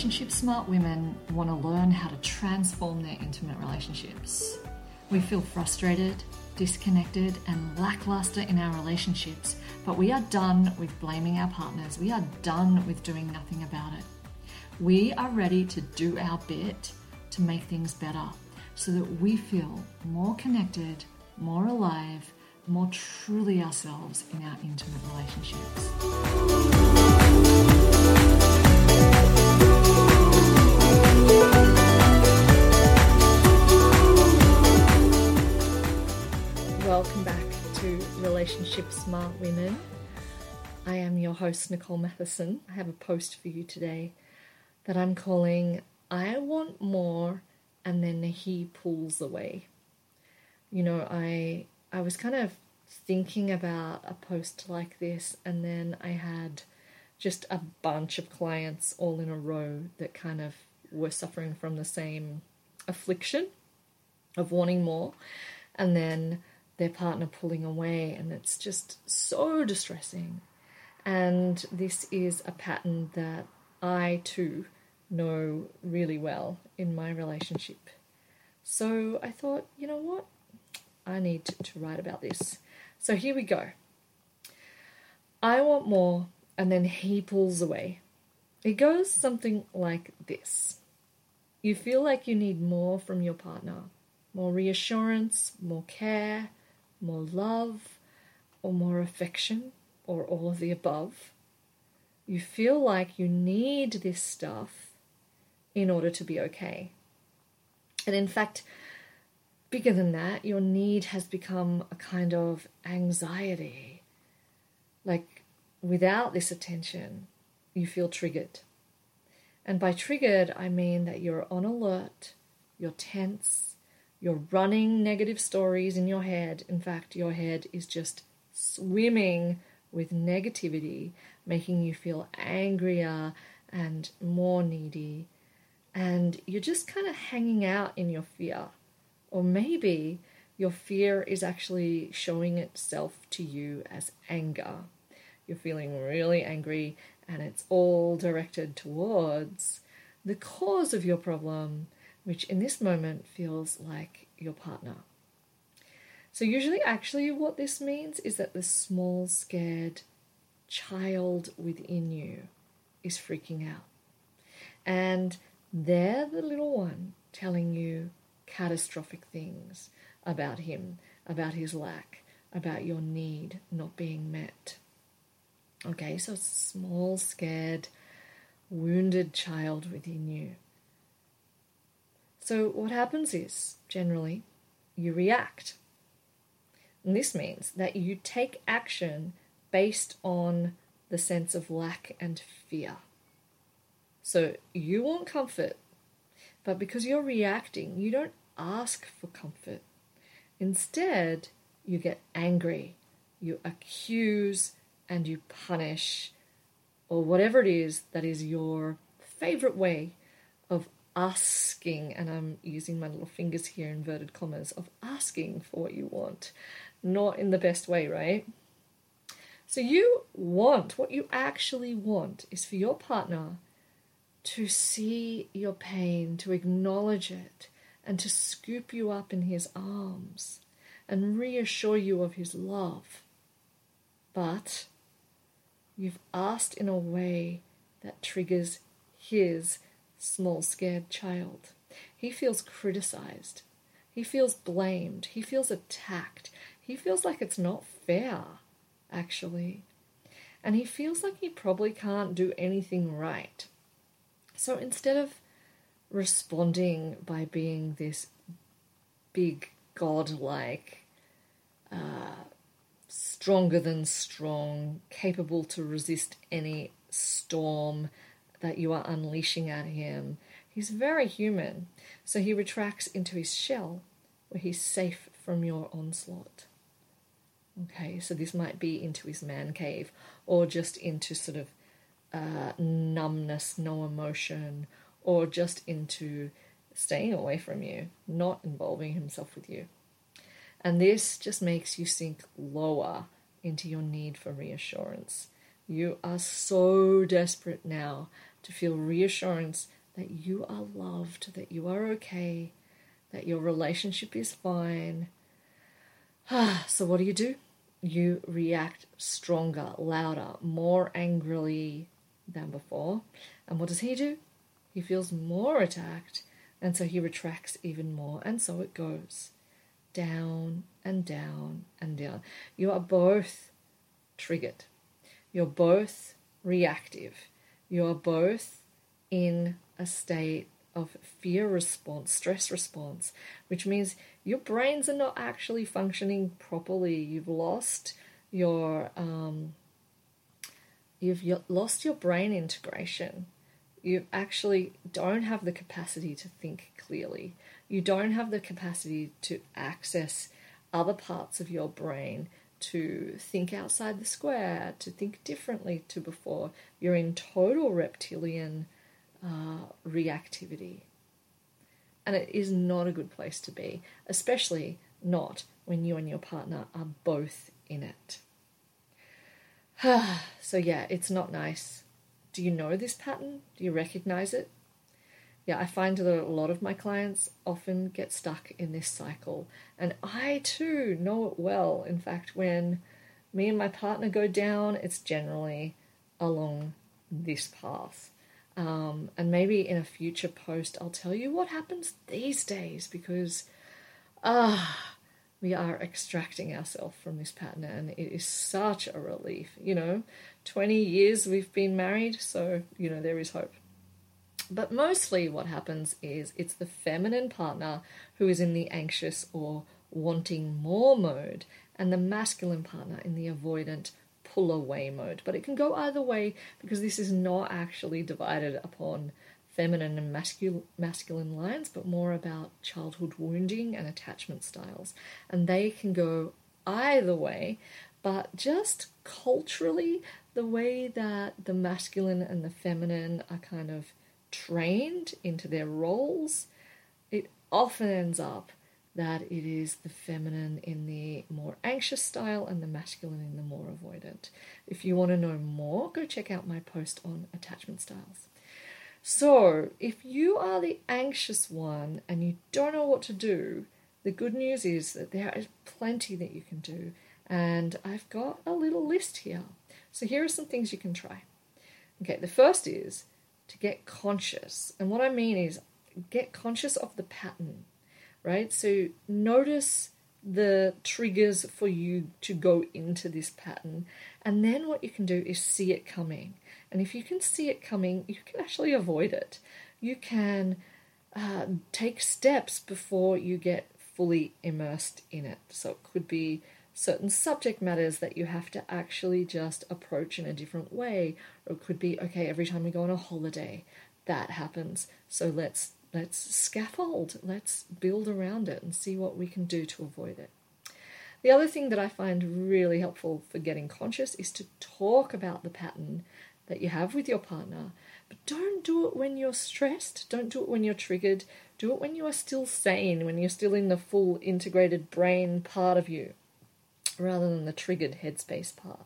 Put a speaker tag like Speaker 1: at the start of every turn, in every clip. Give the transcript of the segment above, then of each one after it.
Speaker 1: relationship smart women want to learn how to transform their intimate relationships. We feel frustrated, disconnected, and lackluster in our relationships, but we are done with blaming our partners. We are done with doing nothing about it. We are ready to do our bit to make things better so that we feel more connected, more alive, more truly ourselves in our intimate relationships. Relationship Smart Women. I am your host, Nicole Matheson. I have a post for you today that I'm calling I Want More and Then He Pulls Away. You know, I I was kind of thinking about a post like this and then I had just a bunch of clients all in a row that kind of were suffering from the same affliction of wanting more and then their partner pulling away and it's just so distressing and this is a pattern that I too know really well in my relationship. So I thought, you know what? I need to write about this. So here we go. I want more, and then he pulls away. It goes something like this You feel like you need more from your partner more reassurance, more care, more love, or more affection, or all of the above. You feel like you need this stuff in order to be okay. And in fact, bigger than that, your need has become a kind of anxiety. Like, without this attention, you feel triggered. And by triggered, I mean that you're on alert, you're tense, you're running negative stories in your head. In fact, your head is just swimming with negativity, making you feel angrier and more needy. And you're just kind of hanging out in your fear. Or maybe your fear is actually showing itself to you as anger. You're feeling really angry, and it's all directed towards the cause of your problem, which in this moment feels like your partner. So, usually, actually, what this means is that the small, scared child within you is freaking out. And they're the little one telling you, catastrophic things about him, about his lack, about your need not being met. Okay, so small, scared, wounded child within you. So, what happens is generally you react. And this means that you take action based on the sense of lack and fear. So, you want comfort, but because you're reacting, you don't ask for comfort. Instead, you get angry, you accuse, and you punish, or whatever it is that is your favorite way asking, and I'm using my little fingers here, inverted commas, of asking for what you want. Not in the best way, right? So, you want, what you actually want is for your partner to see your pain, to acknowledge it, and to scoop you up in his arms and reassure you of his love. But you've asked in a way that triggers his small, scared child. He feels criticized. He feels blamed. He feels attacked. He feels like it's not fair, actually. And he feels like he probably can't do anything right. So instead of responding by being this big godlike, uh, stronger than strong, capable to resist any storm that you are unleashing at him. He's very human, so he retracts into his shell where he's safe from your onslaught. Okay, so this might be into his man cave or just into sort of uh, numbness, no emotion, or just into staying away from you, not involving himself with you. And this just makes you sink lower into your need for reassurance. You are so desperate now to feel reassurance that you are loved, that you are okay, that your relationship is fine. so, what do you do? You react stronger, louder, more angrily than before. And what does he do? He feels more attacked, and so he retracts even more, and so it goes down and down and down. You are both triggered, you're both reactive, you're both in a state of fear response, stress response, which means your brains are not actually functioning properly. You've lost your um, you've lost your brain integration. You actually don't have the capacity to think clearly. You don't have the capacity to access other parts of your brain to think outside the square, to think differently to before. You're in total reptilian uh, reactivity. And it is not a good place to be, especially not when you and your partner are both in it. so, yeah, it's not nice. Do you know this pattern? Do you recognize it? Yeah, I find that a lot of my clients often get stuck in this cycle. And I too know it well. In fact, when me and my partner go down, it's generally along this path. Um, and maybe in a future post, I'll tell you what happens these days because ah, we are extracting ourselves from this pattern, and it is such a relief. You know, 20 years we've been married, so you know, there is hope. But mostly, what happens is it's the feminine partner who is in the anxious or wanting more mode, and the masculine partner in the avoidant pull away mode. But it can go either way because this is not actually divided upon feminine and masculine, masculine lines, but more about childhood wounding and attachment styles. And they can go either way, but just culturally, the way that the masculine and the feminine are kind of trained into their roles, it often ends up that it is the feminine in the more anxious style and the masculine in the more avoidant. If you want to know more, go check out my post on attachment styles. So, if you are the anxious one and you don't know what to do, the good news is that there is plenty that you can do, and I've got a little list here. So, here are some things you can try. Okay, the first is to get conscious, and what I mean is get conscious of the pattern right? So notice the triggers for you to go into this pattern. And then what you can do is see it coming. And if you can see it coming, you can actually avoid it. You can uh, take steps before you get fully immersed in it. So it could be certain subject matters that you have to actually just approach in a different way. Or it could be, okay, every time we go on a holiday, that happens. So let's let's scaffold, let's build around it and see what we can do to avoid it. The other thing that I find really helpful for getting conscious is to talk about the pattern that you have with your partner, but don't do it when you're stressed, don't do it when you're triggered, do it when you are still sane, when you're still in the full integrated brain part of you, rather than the triggered headspace part.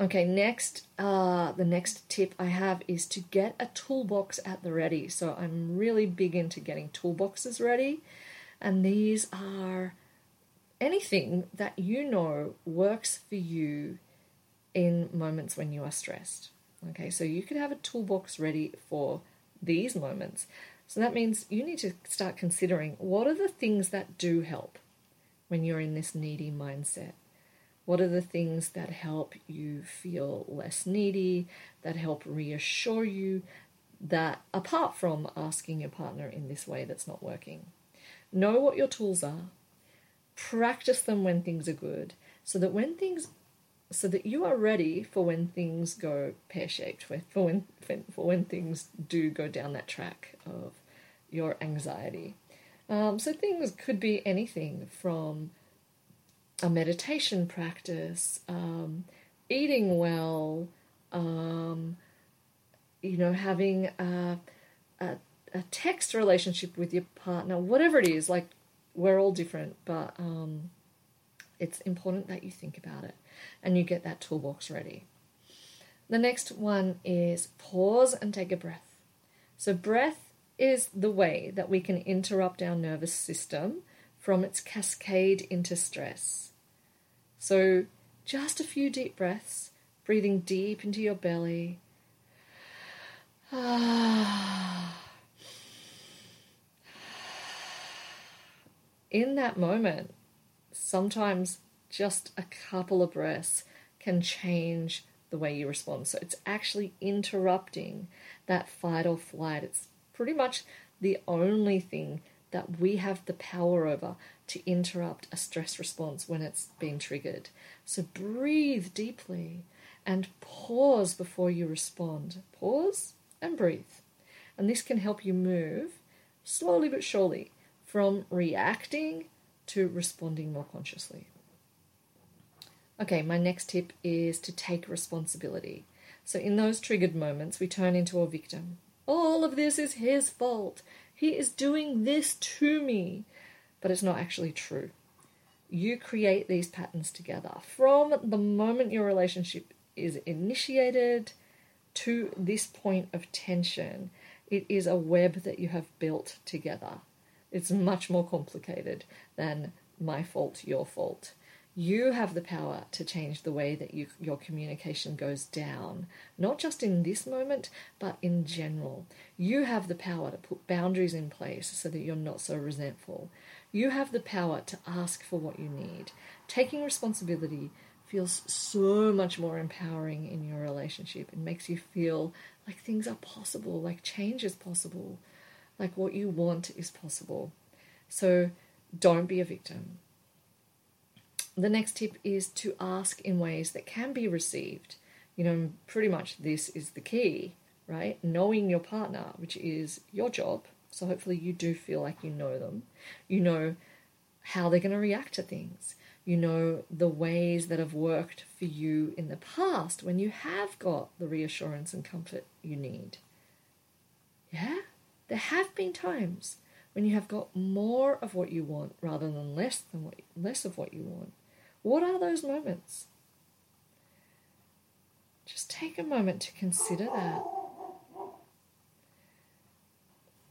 Speaker 1: Okay, next, uh, the next tip I have is to get a toolbox at the ready. So I'm really big into getting toolboxes ready, and these are anything that you know works for you in moments when you are stressed. Okay, so you could have a toolbox ready for these moments. So that means you need to start considering what are the things that do help when you're in this needy mindset. What are the things that help you feel less needy, that help reassure you that apart from asking your partner in this way that's not working? Know what your tools are, practice them when things are good, so that when things so that you are ready for when things go pear-shaped, for when for when things do go down that track of your anxiety. Um, so things could be anything from a meditation practice, um, eating well, um, you know, having a, a, a, text relationship with your partner, whatever it is, like we're all different, but um, it's important that you think about it and you get that toolbox ready. The next one is pause and take a breath. So, breath is the way that we can interrupt our nervous system from its cascade into stress. So, just a few deep breaths, breathing deep into your belly. In that moment, sometimes just a couple of breaths can change the way you respond. So it's actually interrupting that fight or flight. It's pretty much the only thing that we have the power over to interrupt a stress response when it's being triggered. So breathe deeply and pause before you respond. Pause and breathe. And this can help you move slowly but surely from reacting to responding more consciously. Okay, my next tip is to take responsibility. So, in those triggered moments, we turn into a victim. All of this is his fault. He is doing this to me. But it's not actually true. You create these patterns together. From the moment your relationship is initiated to this point of tension, it is a web that you have built together. It's much more complicated than my fault, your fault. You have the power to change the way that you, your communication goes down, not just in this moment, but in general. You have the power to put boundaries in place so that you're not so resentful. You have the power to ask for what you need. Taking responsibility feels so much more empowering in your relationship. It makes you feel like things are possible, like change is possible, like what you want is possible. So don't be a victim the next tip is to ask in ways that can be received. You know, pretty much this is the key, right? Knowing your partner, which is your job. So hopefully you do feel like you know them. You know how they're going to react to things. You know the ways that have worked for you in the past when you have got the reassurance and comfort you need. Yeah? There have been times when you have got more of what you want rather than less than what less of what you want. What are those moments? Just take a moment to consider that.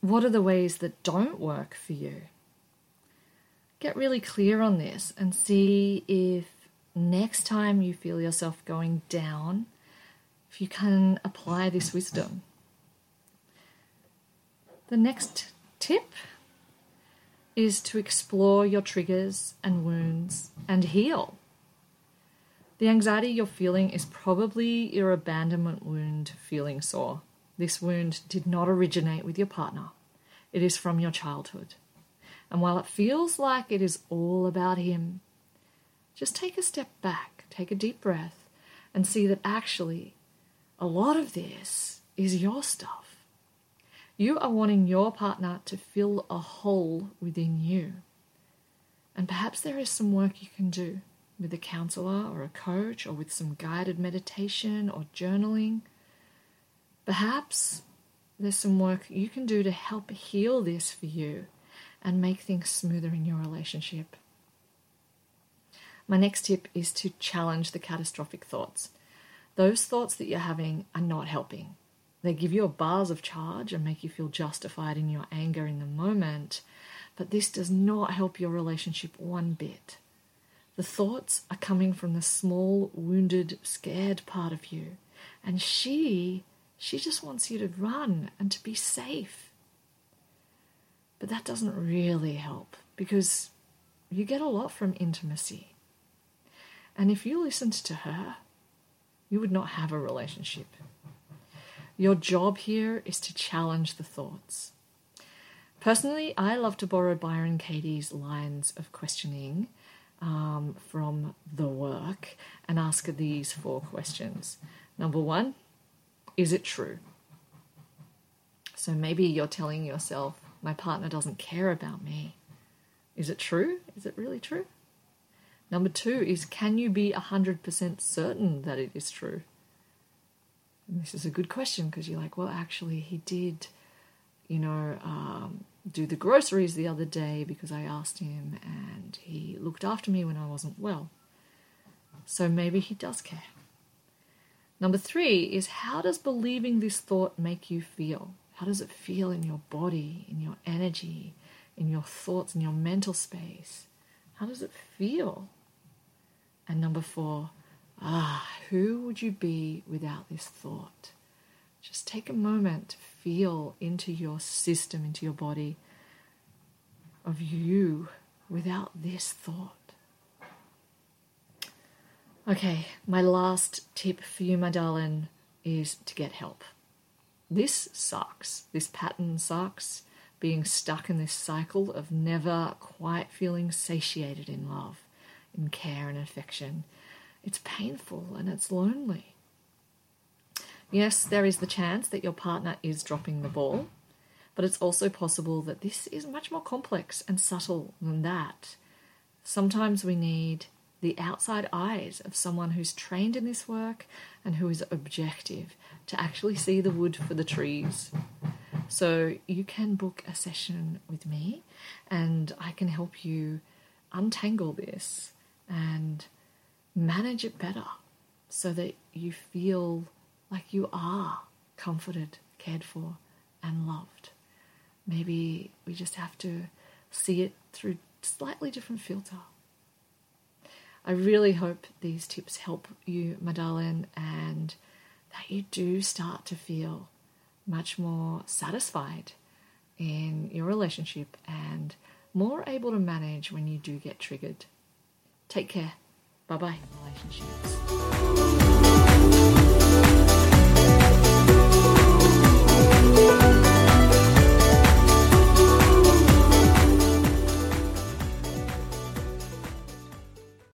Speaker 1: What are the ways that don't work for you? Get really clear on this and see if next time you feel yourself going down, if you can apply this wisdom. The next tip is to explore your triggers and wounds and heal. The anxiety you're feeling is probably your abandonment wound feeling sore. This wound did not originate with your partner, it is from your childhood. And while it feels like it is all about him, just take a step back, take a deep breath, and see that actually a lot of this is your stuff. You are wanting your partner to fill a hole within you. And perhaps there is some work you can do with a counselor or a coach or with some guided meditation or journaling. Perhaps there's some work you can do to help heal this for you and make things smoother in your relationship. My next tip is to challenge the catastrophic thoughts. Those thoughts that you're having are not helping. They give you a bars of charge and make you feel justified in your anger in the moment, but this does not help your relationship one bit. The thoughts are coming from the small, wounded, scared part of you, and she, she just wants you to run and to be safe. But that doesn't really help because you get a lot from intimacy. And if you listened to her, you would not have a relationship. Your job here is to challenge the thoughts. Personally, I love to borrow Byron Katie's lines of questioning um, from the work and ask these four questions. Number one, is it true? So maybe you're telling yourself, my partner doesn't care about me. Is it true? Is it really true? Number two is, can you be 100% certain that it is true? This is a good question because you're like, well, actually, he did, you know, um, do the groceries the other day because I asked him and he looked after me when I wasn't well. So maybe he does care. Number three is how does believing this thought make you feel? How does it feel in your body, in your energy, in your thoughts, in your mental space? How does it feel? And number four, ah, who would you be without this thought? Just take a moment to feel into your system, into your body of you without this thought. Okay, my last tip for you, my darling, is to get help. This sucks. This pattern sucks. Being stuck in this cycle of never quite feeling satiated in love, in care and affection. It's painful and it's lonely. Yes, there is the chance that your partner is dropping the ball, but it's also possible that this is much more complex and subtle than that. Sometimes we need the outside eyes of someone who's trained in this work and who is objective to actually see the wood for the trees. So you can book a session with me and I can help you untangle this and manage it better so that you feel like you are comforted, cared for, and loved. Maybe we just have to see it through slightly different filter. I really hope these tips help you, my darling, and that you do start to feel much more satisfied in your relationship and more able to manage when you do get triggered. Take care. Bye bye, relationships.